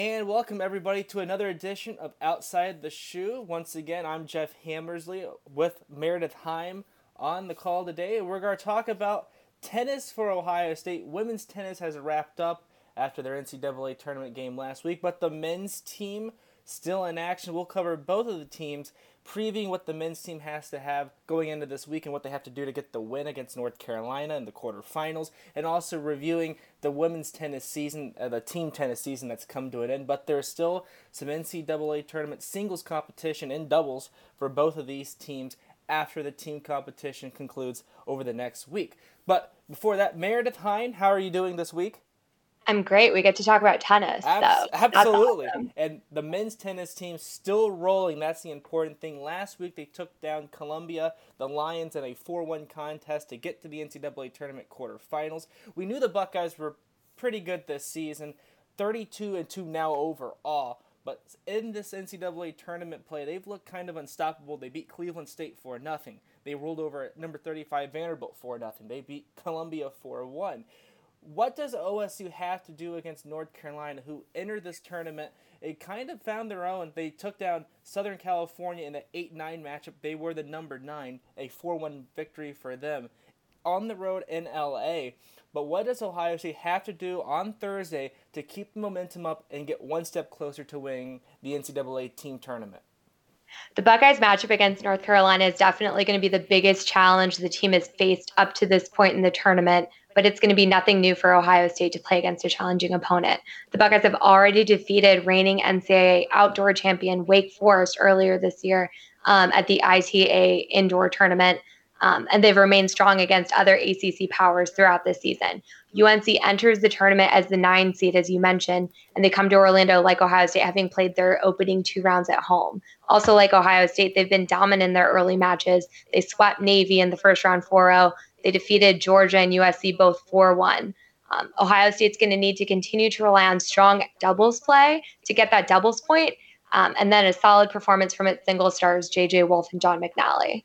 and welcome everybody to another edition of Outside the Shoe. Once again, I'm Jeff Hammersley with Meredith Heim on the call today. We're going to talk about tennis for Ohio State. Women's tennis has wrapped up after their NCAA tournament game last week, but the men's team still in action. We'll cover both of the teams previewing what the men's team has to have going into this week and what they have to do to get the win against North Carolina in the quarterfinals, and also reviewing the women's tennis season, uh, the team tennis season that's come to an end. But there's still some NCAA tournament singles competition in doubles for both of these teams after the team competition concludes over the next week. But before that, Meredith Hine, how are you doing this week? I'm great. We get to talk about tennis. Abs- absolutely. Awesome. And the men's tennis team still rolling. That's the important thing. Last week they took down Columbia, the Lions, in a 4 1 contest to get to the NCAA tournament quarterfinals. We knew the Buckeyes were pretty good this season 32 and 2 now overall. But in this NCAA tournament play, they've looked kind of unstoppable. They beat Cleveland State for nothing. They rolled over number 35 Vanderbilt for nothing. They beat Columbia for 1 what does OSU have to do against North Carolina, who entered this tournament? It kind of found their own. They took down Southern California in the 8 9 matchup. They were the number 9, a 4 1 victory for them on the road in LA. But what does Ohio State have to do on Thursday to keep the momentum up and get one step closer to winning the NCAA team tournament? The Buckeyes matchup against North Carolina is definitely going to be the biggest challenge the team has faced up to this point in the tournament but it's going to be nothing new for Ohio State to play against a challenging opponent. The Buckeyes have already defeated reigning NCAA outdoor champion Wake Forest earlier this year um, at the ITA indoor tournament. Um, and they've remained strong against other ACC powers throughout this season. UNC enters the tournament as the nine seed, as you mentioned, and they come to Orlando like Ohio State, having played their opening two rounds at home. Also, like Ohio State, they've been dominant in their early matches. They swept Navy in the first round 4 0. They defeated Georgia and USC both 4 1. Um, Ohio State's going to need to continue to rely on strong doubles play to get that doubles point, um, and then a solid performance from its single stars, JJ Wolf and John McNally.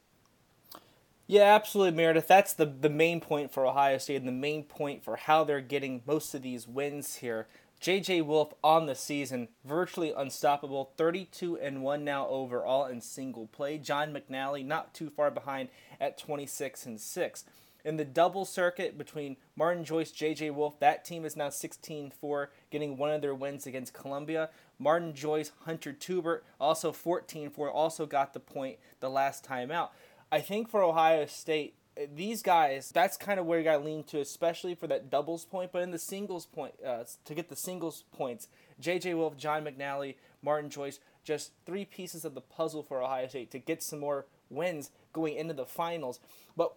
Yeah, absolutely, Meredith. That's the, the main point for Ohio State and the main point for how they're getting most of these wins here. JJ Wolf on the season, virtually unstoppable, 32 and 1 now overall in single play. John McNally not too far behind at 26 and 6 in the double circuit between Martin Joyce, J.J. Wolf, that team is now 16 4, getting one of their wins against Columbia. Martin Joyce, Hunter Tubert, also 14 4, also got the point the last time out. I think for Ohio State, these guys, that's kind of where you got to lean to, especially for that doubles point. But in the singles point, uh, to get the singles points, J.J. Wolf, John McNally, Martin Joyce, just three pieces of the puzzle for Ohio State to get some more wins going into the finals. But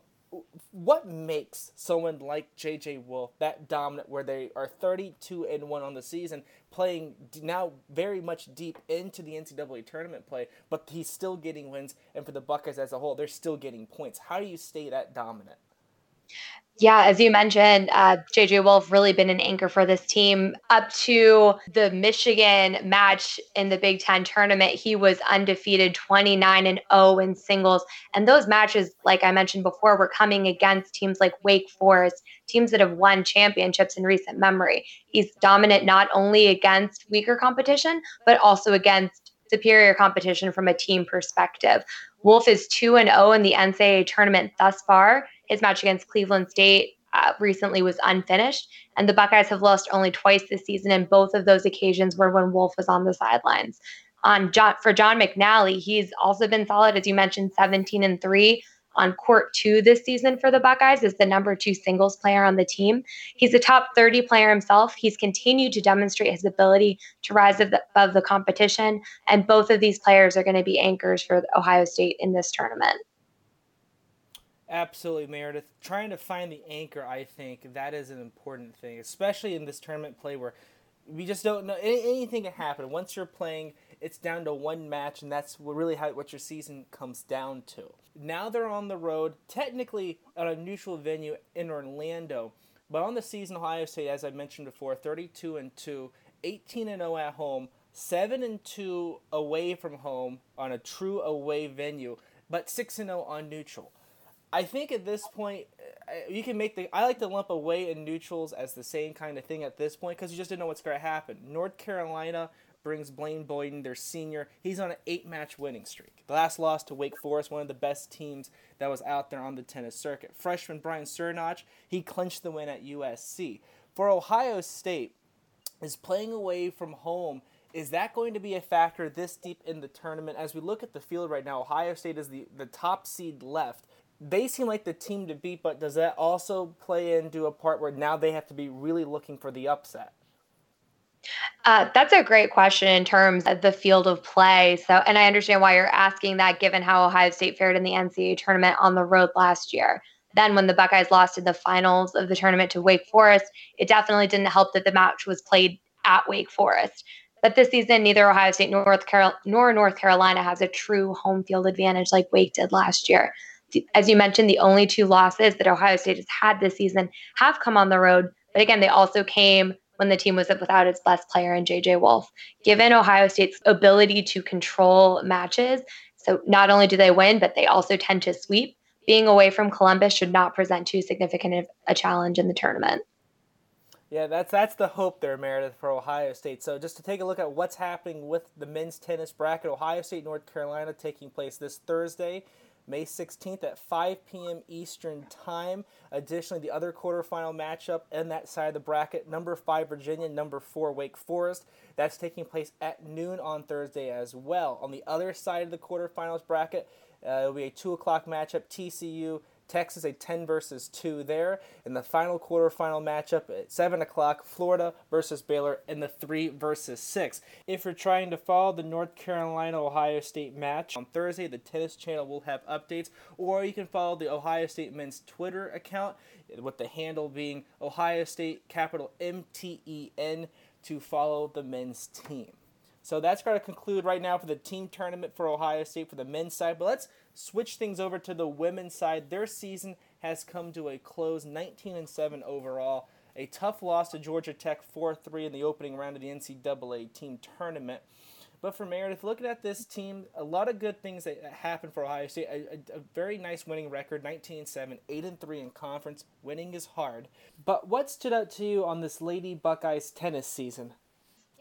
what makes someone like JJ Wolf that dominant where they are 32 and 1 on the season playing now very much deep into the NCAA tournament play but he's still getting wins and for the Buckeyes as a whole they're still getting points. How do you stay that dominant yeah, as you mentioned, uh, JJ Wolf really been an anchor for this team up to the Michigan match in the Big Ten tournament. He was undefeated, 29 and 0 in singles, and those matches, like I mentioned before, were coming against teams like Wake Forest, teams that have won championships in recent memory. He's dominant not only against weaker competition, but also against superior competition from a team perspective. Wolf is 2 and 0 in the NCAA tournament thus far his match against Cleveland State uh, recently was unfinished, and the Buckeyes have lost only twice this season, and both of those occasions were when Wolf was on the sidelines. On John, for John McNally, he's also been solid, as you mentioned, 17 and three on court two this season for the Buckeyes is the number two singles player on the team. He's a top 30 player himself. He's continued to demonstrate his ability to rise above the competition, and both of these players are going to be anchors for Ohio State in this tournament. Absolutely, Meredith. Trying to find the anchor, I think that is an important thing, especially in this tournament play where we just don't know anything can happen. Once you're playing, it's down to one match, and that's really how what your season comes down to. Now they're on the road, technically at a neutral venue in Orlando, but on the season, Ohio State, as I mentioned before, 32 and two, 18 and 0 at home, 7 and 2 away from home on a true away venue, but 6 and 0 on neutral. I think at this point, uh, you can make the. I like to lump away and neutrals as the same kind of thing at this point because you just didn't know what's going to happen. North Carolina brings Blaine Boyden, their senior. He's on an eight-match winning streak. The last loss to Wake Forest, one of the best teams that was out there on the tennis circuit. Freshman Brian Cernoch, he clinched the win at USC. For Ohio State, is playing away from home. Is that going to be a factor this deep in the tournament? As we look at the field right now, Ohio State is the, the top seed left they seem like the team to beat, but does that also play into a part where now they have to be really looking for the upset? Uh, that's a great question in terms of the field of play. So, and I understand why you're asking that given how Ohio State fared in the NCAA tournament on the road last year. Then, when the Buckeyes lost in the finals of the tournament to Wake Forest, it definitely didn't help that the match was played at Wake Forest. But this season, neither Ohio State nor North, Carol- nor North Carolina has a true home field advantage like Wake did last year as you mentioned, the only two losses that Ohio State has had this season have come on the road. But again, they also came when the team was without its best player in JJ Wolf. Given Ohio State's ability to control matches, so not only do they win, but they also tend to sweep. Being away from Columbus should not present too significant a challenge in the tournament. Yeah, that's that's the hope there, Meredith, for Ohio State. So just to take a look at what's happening with the men's tennis bracket, Ohio State, North Carolina taking place this Thursday. May 16th at 5 p.m. Eastern Time. Additionally, the other quarterfinal matchup in that side of the bracket, number 5 Virginia, number 4 Wake Forest. That's taking place at noon on Thursday as well. On the other side of the quarterfinals bracket, uh, it'll be a 2 o'clock matchup, TCU Texas a 10 versus 2 there. In the final quarterfinal matchup at 7 o'clock, Florida versus Baylor in the 3 versus 6. If you're trying to follow the North Carolina Ohio State match on Thursday, the Tennis Channel will have updates, or you can follow the Ohio State men's Twitter account with the handle being Ohio State capital M T E N to follow the men's team. So that's going to conclude right now for the team tournament for Ohio State for the men's side. But let's switch things over to the women's side. Their season has come to a close, 19 and 7 overall. A tough loss to Georgia Tech 4 3 in the opening round of the NCAA team tournament. But for Meredith, looking at this team, a lot of good things that happened for Ohio State. A, a, a very nice winning record, 19 and 7, 8 and 3 in conference. Winning is hard. But what stood out to you on this Lady Buckeyes tennis season?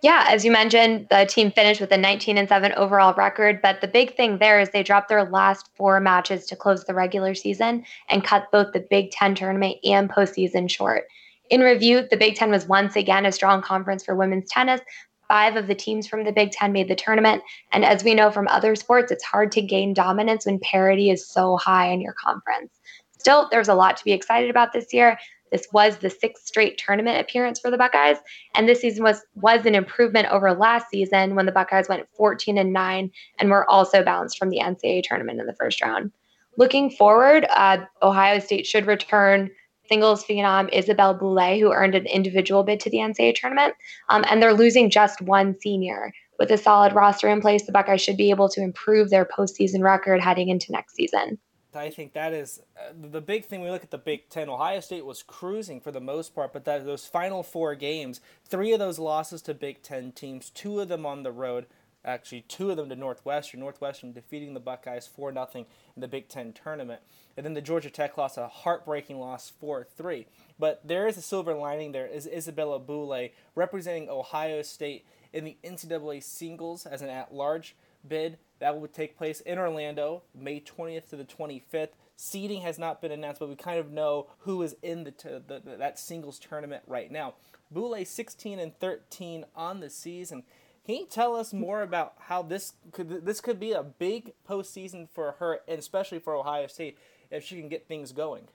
Yeah, as you mentioned, the team finished with a 19 and 7 overall record, but the big thing there is they dropped their last four matches to close the regular season and cut both the Big 10 tournament and postseason short. In review, the Big 10 was once again a strong conference for women's tennis. Five of the teams from the Big 10 made the tournament, and as we know from other sports, it's hard to gain dominance when parity is so high in your conference. Still, there's a lot to be excited about this year. This was the sixth straight tournament appearance for the Buckeyes, and this season was was an improvement over last season when the Buckeyes went 14 and 9 and were also bounced from the NCAA tournament in the first round. Looking forward, uh, Ohio State should return singles phenom Isabelle Boulais, who earned an individual bid to the NCAA tournament, um, and they're losing just one senior. With a solid roster in place, the Buckeyes should be able to improve their postseason record heading into next season. I think that is uh, the big thing. We look at the Big Ten. Ohio State was cruising for the most part, but that those final four games, three of those losses to Big Ten teams, two of them on the road. Actually, two of them to Northwestern. Northwestern defeating the Buckeyes four nothing in the Big Ten tournament, and then the Georgia Tech loss, a heartbreaking loss four three. But there is a silver lining. There is Isabella Boulais representing Ohio State in the NCAA singles as an at-large bid that will take place in Orlando, May 20th to the 25th. Seeding has not been announced, but we kind of know who is in the, t- the, the that singles tournament right now. Boulais 16 and 13 on the season. Can you tell us more about how this could this could be a big postseason for her, and especially for Ohio State, if she can get things going?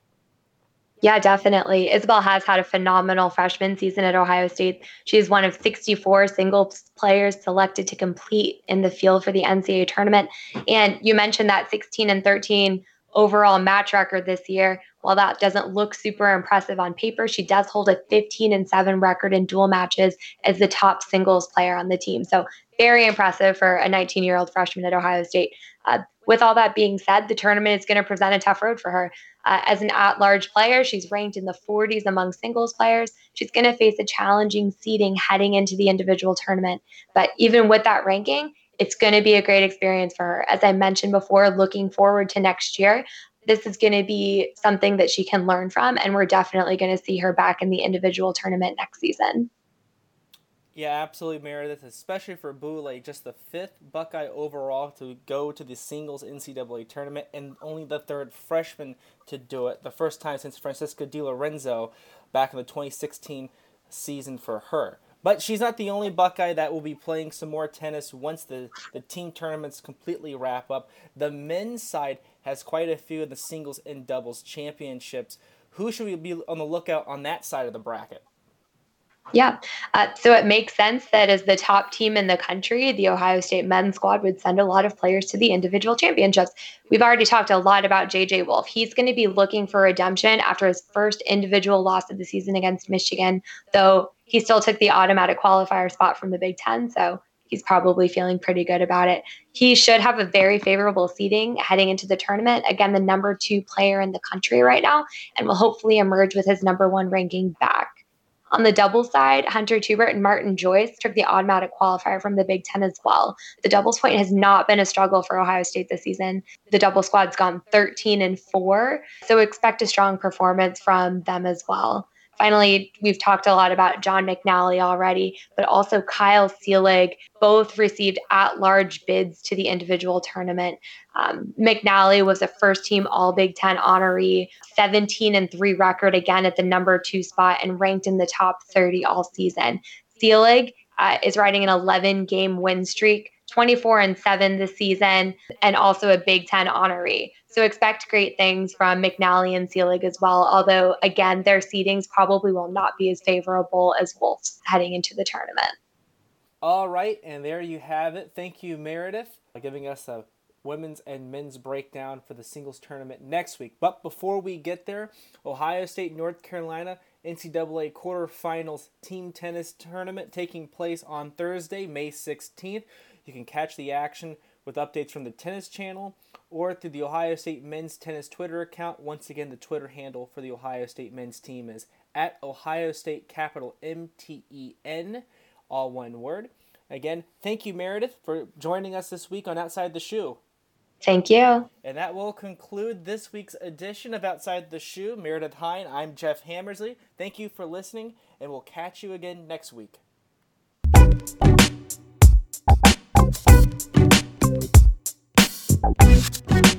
Yeah, definitely. Isabel has had a phenomenal freshman season at Ohio State. She is one of 64 singles players selected to compete in the field for the NCAA tournament. And you mentioned that 16 and 13 overall match record this year. While that doesn't look super impressive on paper, she does hold a 15 and 7 record in dual matches as the top singles player on the team. So, very impressive for a 19 year old freshman at Ohio State. Uh, with all that being said, the tournament is going to present a tough road for her. Uh, as an at large player, she's ranked in the 40s among singles players. She's going to face a challenging seeding heading into the individual tournament. But even with that ranking, it's going to be a great experience for her. As I mentioned before, looking forward to next year, this is going to be something that she can learn from. And we're definitely going to see her back in the individual tournament next season. Yeah, absolutely, Meredith, especially for Boulais, just the fifth Buckeye overall to go to the singles NCAA tournament and only the third freshman to do it. The first time since Francesca Di Lorenzo back in the 2016 season for her. But she's not the only Buckeye that will be playing some more tennis once the, the team tournaments completely wrap up. The men's side has quite a few of the singles and doubles championships. Who should we be on the lookout on that side of the bracket? Yeah. Uh, so it makes sense that as the top team in the country, the Ohio State men's squad would send a lot of players to the individual championships. We've already talked a lot about JJ Wolf. He's going to be looking for redemption after his first individual loss of the season against Michigan, though he still took the automatic qualifier spot from the Big Ten. So he's probably feeling pretty good about it. He should have a very favorable seeding heading into the tournament. Again, the number two player in the country right now, and will hopefully emerge with his number one ranking back. On the doubles side, Hunter Tubert and Martin Joyce took the automatic qualifier from the Big Ten as well. The doubles point has not been a struggle for Ohio State this season. The double squad's gone 13 and 4, so expect a strong performance from them as well. Finally, we've talked a lot about John McNally already, but also Kyle Seelig both received at large bids to the individual tournament. Um, McNally was a first team All Big Ten honoree, 17 and 3 record again at the number two spot, and ranked in the top 30 all season. Seelig uh, is riding an 11 game win streak 24 and 7 this season, and also a Big Ten honoree. So expect great things from McNally and Seelig as well. Although, again, their seedings probably will not be as favorable as Wolf's heading into the tournament. All right, and there you have it. Thank you, Meredith, for giving us a women's and men's breakdown for the singles tournament next week. But before we get there, Ohio State, North Carolina NCAA quarterfinals team tennis tournament taking place on Thursday, May 16th. You can catch the action with updates from the Tennis Channel or through the Ohio State men's tennis Twitter account. Once again, the Twitter handle for the Ohio State men's team is at Ohio State capital M T E N, all one word. Again, thank you, Meredith, for joining us this week on Outside the Shoe. Thank you. And that will conclude this week's edition of Outside the Shoe. Meredith Hine, I'm Jeff Hammersley. Thank you for listening, and we'll catch you again next week. Thank you.